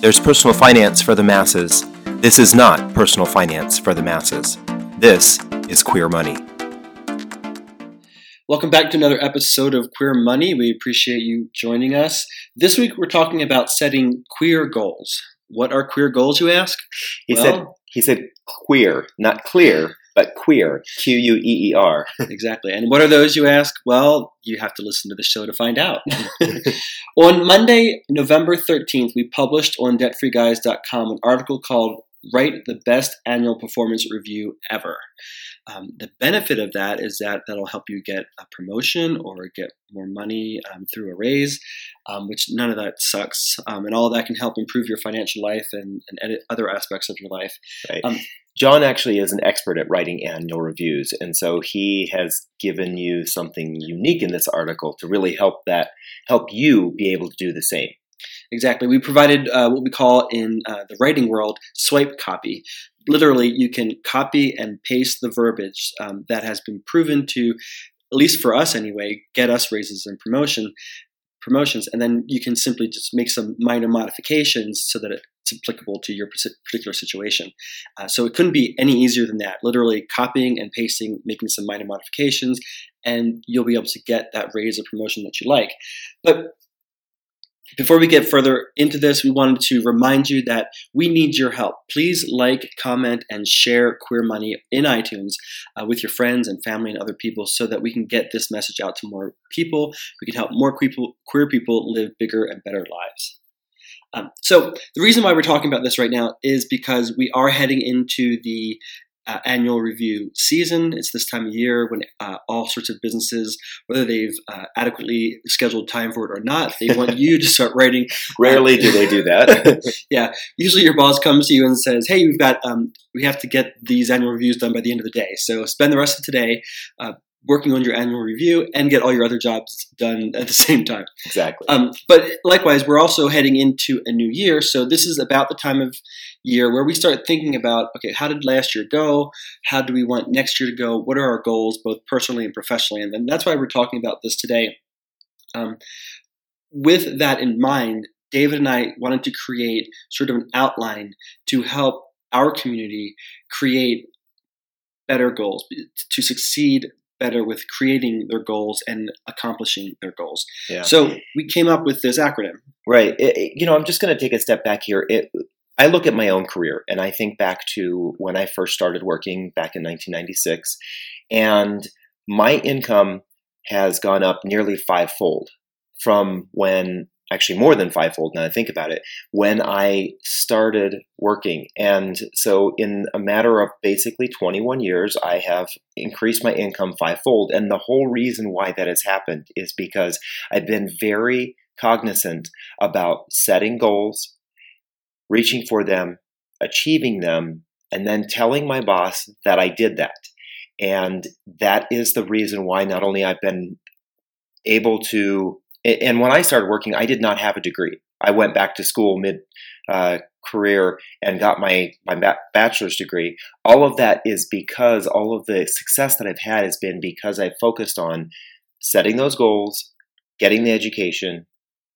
There's personal finance for the masses. This is not personal finance for the masses. This is queer money. Welcome back to another episode of Queer Money. We appreciate you joining us. This week we're talking about setting queer goals. What are queer goals, you ask? He well, said he said queer, not clear, but queer. Q U E E R. Exactly. And what are those, you ask? Well, you have to listen to the show to find out. on Monday, November 13th, we published on debtfreeguys.com an article called Write the Best Annual Performance Review Ever. Um, the benefit of that is that that'll help you get a promotion or get more money um, through a raise, um, which none of that sucks. Um, and all that can help improve your financial life and, and other aspects of your life. Right. John actually is an expert at writing annual reviews, and so he has given you something unique in this article to really help that help you be able to do the same. Exactly. We provided uh, what we call in uh, the writing world swipe copy. Literally, you can copy and paste the verbiage um, that has been proven to, at least for us anyway, get us raises and promotion promotions, and then you can simply just make some minor modifications so that it's applicable to your particular situation. Uh, so it couldn't be any easier than that. Literally copying and pasting, making some minor modifications, and you'll be able to get that raise or promotion that you like. But before we get further into this, we wanted to remind you that we need your help. Please like, comment, and share Queer Money in iTunes uh, with your friends and family and other people so that we can get this message out to more people. We can help more queer people live bigger and better lives. Um, so, the reason why we're talking about this right now is because we are heading into the uh, annual review season. It's this time of year when uh, all sorts of businesses, whether they've uh, adequately scheduled time for it or not, they want you to start writing. Rarely do they do that. yeah, usually your boss comes to you and says, "Hey, we've got um, we have to get these annual reviews done by the end of the day. So spend the rest of today uh, working on your annual review and get all your other jobs done at the same time. Exactly. Um, but likewise, we're also heading into a new year. So this is about the time of year where we start thinking about okay, how did last year go? How do we want next year to go? What are our goals, both personally and professionally? And then that's why we're talking about this today. Um, with that in mind, David and I wanted to create sort of an outline to help our community create better goals to succeed better with creating their goals and accomplishing their goals. Yeah. So we came up with this acronym. Right. It, it, you know, I'm just going to take a step back here. It, I look at my own career and I think back to when I first started working back in 1996, and my income has gone up nearly fivefold from when actually more than fivefold now I think about it, when I started working. And so, in a matter of basically 21 years, I have increased my income fivefold. And the whole reason why that has happened is because I've been very cognizant about setting goals, reaching for them, achieving them, and then telling my boss that I did that. And that is the reason why not only I've been able to and when I started working, I did not have a degree. I went back to school mid uh, career and got my my bachelor's degree. All of that is because all of the success that I've had has been because I focused on setting those goals, getting the education,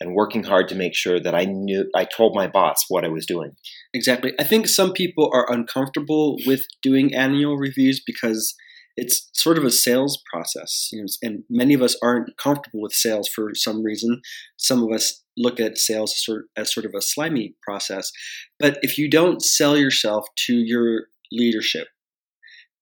and working hard to make sure that I knew I told my boss what I was doing. Exactly. I think some people are uncomfortable with doing annual reviews because it's sort of a sales process, you know, and many of us aren't comfortable with sales for some reason. Some of us look at sales as sort of a slimy process. But if you don't sell yourself to your leadership,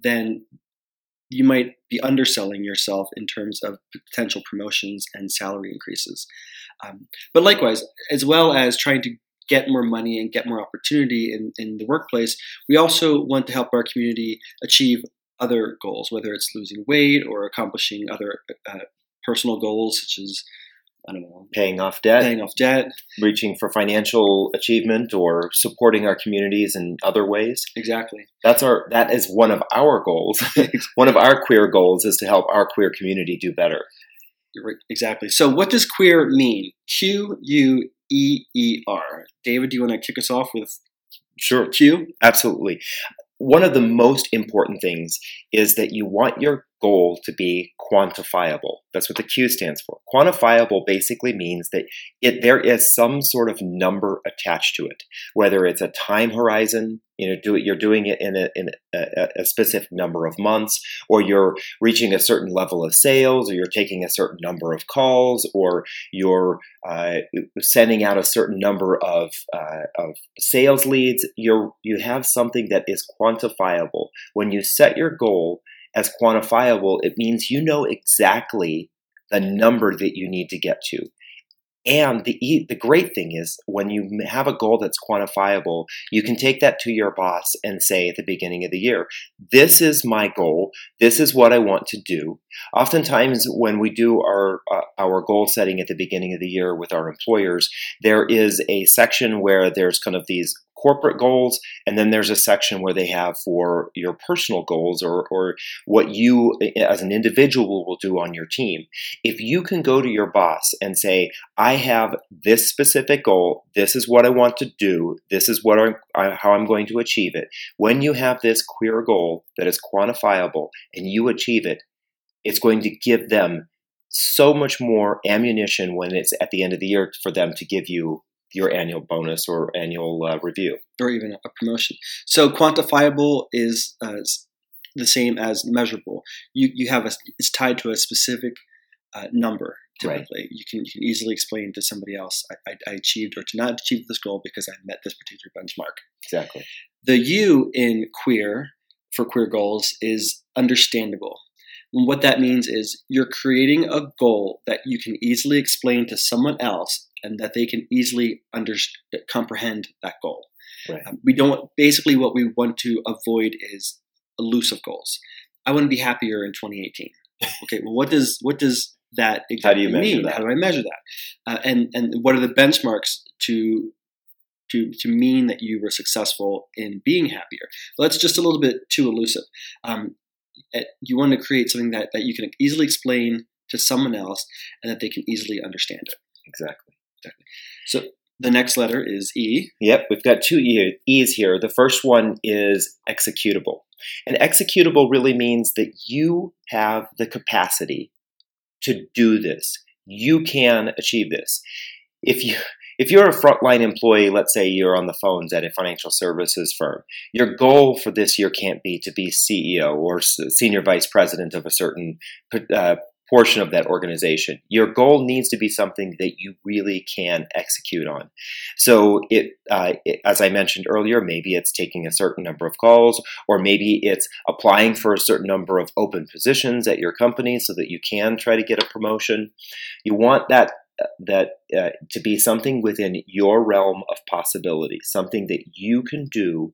then you might be underselling yourself in terms of potential promotions and salary increases. Um, but likewise, as well as trying to get more money and get more opportunity in, in the workplace, we also want to help our community achieve other goals, whether it's losing weight or accomplishing other uh, personal goals, such as I don't know, paying off debt, paying off debt, reaching for financial achievement, or supporting our communities in other ways. Exactly. That's our. That is one of our goals. one of our queer goals is to help our queer community do better. Exactly. So, what does queer mean? Q U E E R. David, do you want to kick us off with Sure. Q? Absolutely one of the most important things is that you want your goal to be quantifiable. That's what the Q stands for. Quantifiable basically means that it, there is some sort of number attached to it, whether it's a time horizon, you know, do it, you're doing it in, a, in a, a specific number of months, or you're reaching a certain level of sales, or you're taking a certain number of calls, or you're uh, sending out a certain number of, uh, of sales leads. You're, you have something that is quantifiable. When you set your goal, as quantifiable, it means you know exactly the number that you need to get to. And the the great thing is when you have a goal that's quantifiable, you can take that to your boss and say at the beginning of the year, "This is my goal. This is what I want to do." Oftentimes, when we do our uh, our goal setting at the beginning of the year with our employers, there is a section where there's kind of these corporate goals, and then there's a section where they have for your personal goals or, or what you as an individual will do on your team. If you can go to your boss and say, I have this specific goal, this is what I want to do, this is what I'm, how I'm going to achieve it. When you have this clear goal that is quantifiable and you achieve it, it's going to give them so much more ammunition when it's at the end of the year for them to give you your annual bonus or annual uh, review, or even a promotion. So quantifiable is uh, the same as measurable. You you have a it's tied to a specific uh, number. Typically, right. you can you can easily explain to somebody else I, I, I achieved or to not achieve this goal because I met this particular benchmark. Exactly. The U in queer for queer goals is understandable. And what that means is you're creating a goal that you can easily explain to someone else and that they can easily under, comprehend that goal. Right. Um, we don't basically what we want to avoid is elusive goals. I want to be happier in 2018. Okay, well, what does what does that exactly How do you mean? That? How do I measure that? Uh, and and what are the benchmarks to to to mean that you were successful in being happier? Well, that's just a little bit too elusive. Um, eh, you want to create something that that you can easily explain to someone else and that they can easily understand it. Exactly. So the next letter is E. Yep, we've got two E's here. The first one is executable. And executable really means that you have the capacity to do this. You can achieve this. If you if you're a frontline employee, let's say you're on the phones at a financial services firm, your goal for this year can't be to be CEO or senior vice president of a certain uh, portion of that organization. Your goal needs to be something that you really can execute on. So, it, uh, it, as I mentioned earlier, maybe it's taking a certain number of calls, or maybe it's applying for a certain number of open positions at your company so that you can try to get a promotion. You want that that uh, to be something within your realm of possibility, something that you can do.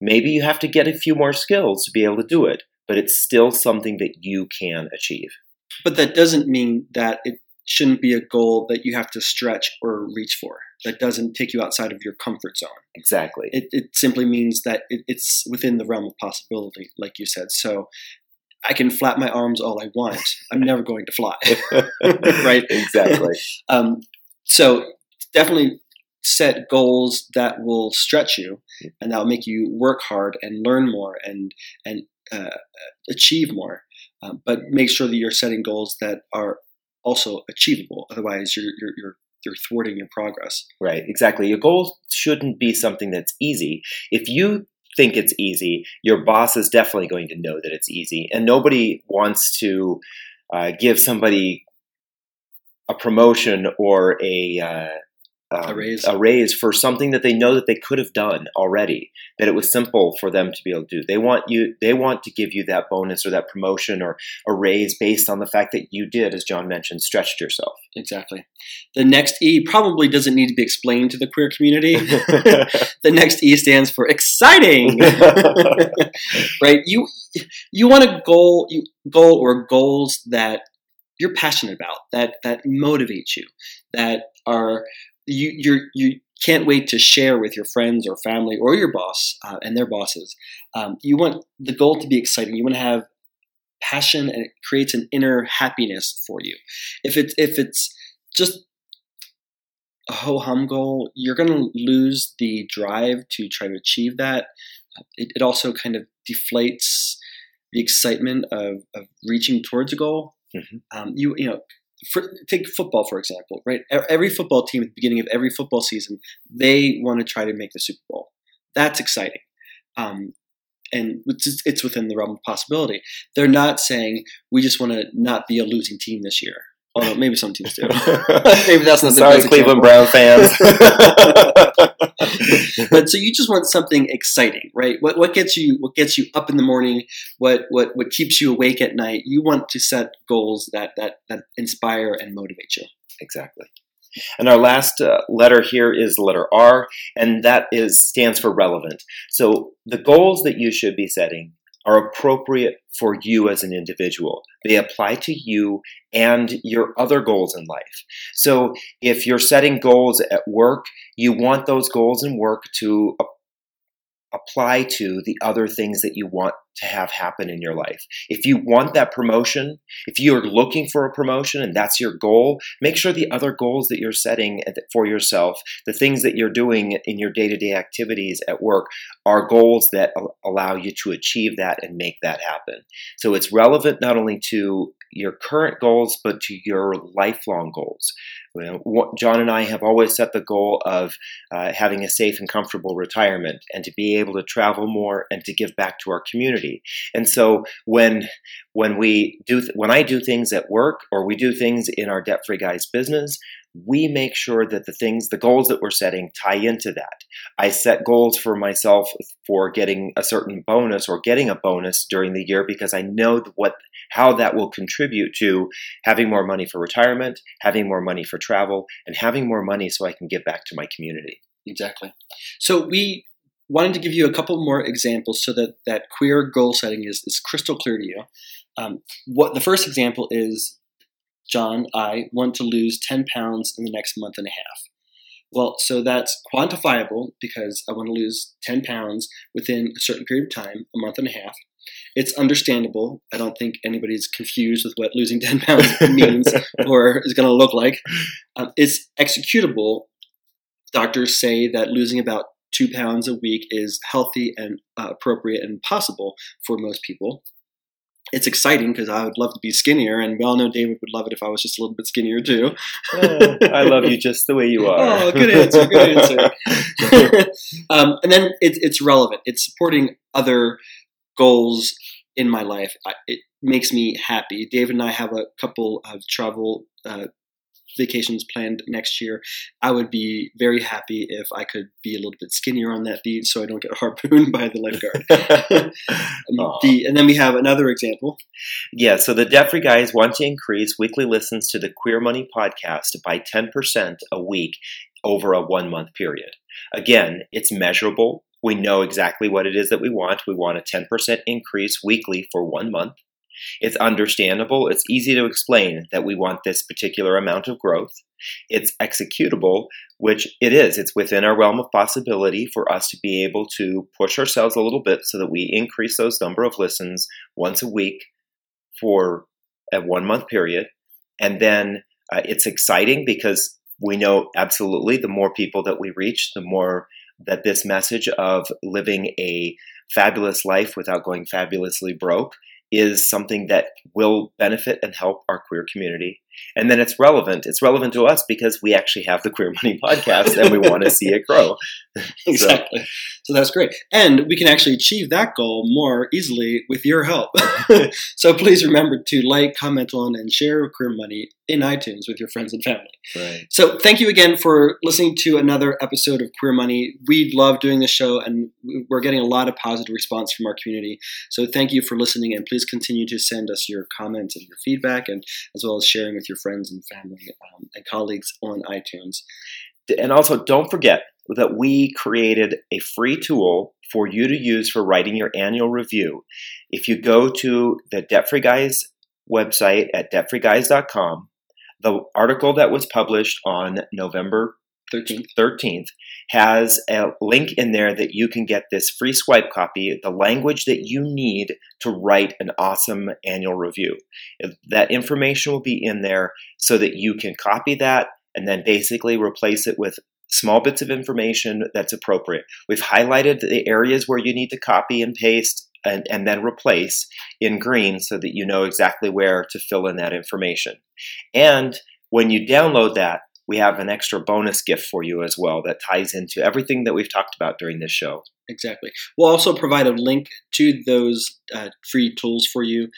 Maybe you have to get a few more skills to be able to do it, but it's still something that you can achieve. But that doesn't mean that it shouldn't be a goal that you have to stretch or reach for. That doesn't take you outside of your comfort zone. Exactly. It, it simply means that it, it's within the realm of possibility, like you said. So I can flap my arms all I want. I'm never going to fly. right? Exactly. um, so definitely set goals that will stretch you and that will make you work hard and learn more and and uh, achieve more. Um, but make sure that you're setting goals that are also achievable. Otherwise, you're, you're, you're you're thwarting your progress. Right, exactly. Your goal shouldn't be something that's easy. If you think it's easy, your boss is definitely going to know that it's easy. And nobody wants to uh, give somebody a promotion or a uh, um, a raise. a raise for something that they know that they could have done already that it was simple for them to be able to do. They want you they want to give you that bonus or that promotion or a raise based on the fact that you did as john mentioned stretched yourself. Exactly. The next e probably doesn't need to be explained to the queer community. The next e stands for exciting. Right? You you want a goal you goal or goals that you're passionate about that that motivate you that are you you you can't wait to share with your friends or family or your boss uh, and their bosses. Um, you want the goal to be exciting. You want to have passion, and it creates an inner happiness for you. If it's if it's just a ho hum goal, you're going to lose the drive to try to achieve that. It, it also kind of deflates the excitement of, of reaching towards a goal. Mm-hmm. Um, you you know, for, take football for example, right? Every football team at the beginning of every football season, they want to try to make the Super Bowl. That's exciting. Um, and it's within the realm of possibility. They're not saying we just want to not be a losing team this year. Although maybe some teams do. maybe that's not the Sorry, Cleveland Brown fans. but so you just want something exciting, right? What what gets you what gets you up in the morning? What what what keeps you awake at night? You want to set goals that that that inspire and motivate you. Exactly. And our last uh, letter here is letter R, and that is stands for relevant. So the goals that you should be setting are appropriate for you as an individual. They apply to you and your other goals in life. So if you're setting goals at work, you want those goals in work to apply to the other things that you want to have happen in your life. If you want that promotion, if you're looking for a promotion and that's your goal, make sure the other goals that you're setting for yourself, the things that you're doing in your day to day activities at work, are goals that allow you to achieve that and make that happen. So it's relevant not only to your current goals, but to your lifelong goals. John and I have always set the goal of uh, having a safe and comfortable retirement and to be able to travel more and to give back to our community. And so when when we do th- when I do things at work or we do things in our debt free guys business, we make sure that the things, the goals that we're setting tie into that. I set goals for myself for getting a certain bonus or getting a bonus during the year because I know what how that will contribute to having more money for retirement, having more money for travel, and having more money so I can give back to my community. Exactly. So we wanted to give you a couple more examples so that that queer goal setting is, is crystal clear to you. Um, what the first example is John, I want to lose 10 pounds in the next month and a half. Well, so that's quantifiable because I want to lose 10 pounds within a certain period of time, a month and a half. It's understandable. I don't think anybody's confused with what losing 10 pounds means or is going to look like. Um, it's executable. Doctors say that losing about two pounds a week is healthy and uh, appropriate and possible for most people it's exciting because I would love to be skinnier, and we all know David would love it if I was just a little bit skinnier too. oh, I love you just the way you are. Oh, good answer, good answer. um, and then it, it's relevant. It's supporting other goals in my life. I, it makes me happy. David and I have a couple of travel uh, vacations planned next year, I would be very happy if I could be a little bit skinnier on that beach so I don't get harpooned by the lifeguard. Um, the, and then we have another example. Yeah, so the debt free guys want to increase weekly listens to the Queer Money podcast by 10% a week over a one month period. Again, it's measurable. We know exactly what it is that we want. We want a 10% increase weekly for one month. It's understandable, it's easy to explain that we want this particular amount of growth. It's executable, which it is. It's within our realm of possibility for us to be able to push ourselves a little bit so that we increase those number of listens once a week for a one month period. And then uh, it's exciting because we know absolutely the more people that we reach, the more that this message of living a fabulous life without going fabulously broke is something that will benefit and help our queer community. And then it's relevant. It's relevant to us because we actually have the Queer Money podcast and we want to see it grow. exactly. So. so. that's great. And we can actually achieve that goal more easily with your help. so please remember to like, comment on, and share Queer Money in iTunes with your friends and family. Right. So thank you again for listening to another episode of Queer Money. We love doing this show and we're getting a lot of positive response from our community. So thank you for listening and please continue to send us your comments and your feedback and as well as sharing with your friends and family um, and colleagues on iTunes. And also don't forget that we created a free tool for you to use for writing your annual review. If you go to the Debt Free Guys website at debtfreeguys.com the article that was published on November 13th, 13th has a link in there that you can get this free swipe copy, the language that you need to write an awesome annual review. That information will be in there so that you can copy that and then basically replace it with small bits of information that's appropriate. We've highlighted the areas where you need to copy and paste and, and then replace in green so that you know exactly where to fill in that information. And when you download that, we have an extra bonus gift for you as well that ties into everything that we've talked about during this show. Exactly. We'll also provide a link to those uh, free tools for you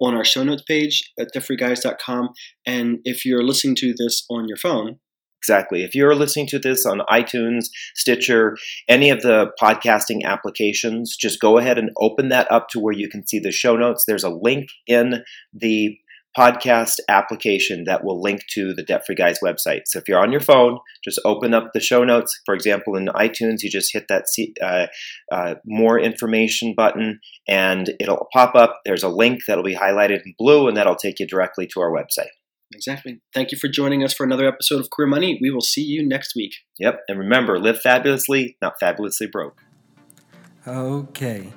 on our show notes page at debtfreeguys.com. And if you're listening to this on your phone, Exactly. If you're listening to this on iTunes, Stitcher, any of the podcasting applications, just go ahead and open that up to where you can see the show notes. There's a link in the podcast application that will link to the Debt Free Guys website. So if you're on your phone, just open up the show notes. For example, in iTunes, you just hit that uh, uh, more information button and it'll pop up. There's a link that'll be highlighted in blue and that'll take you directly to our website. Exactly. Thank you for joining us for another episode of Queer Money. We will see you next week. Yep. And remember, live fabulously, not fabulously broke. Okay.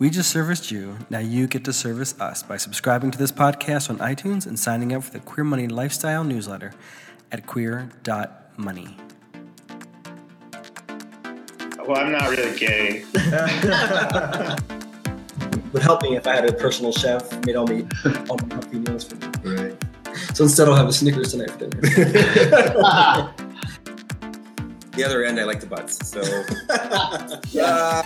We just serviced you. Now you get to service us by subscribing to this podcast on iTunes and signing up for the Queer Money Lifestyle newsletter at queer.money. Well, I'm not really gay. would help me if I had a personal chef made all me all my healthy meals for me. Right. So instead, I'll have a Snickers tonight for dinner. the other end, I like the butts. So. uh,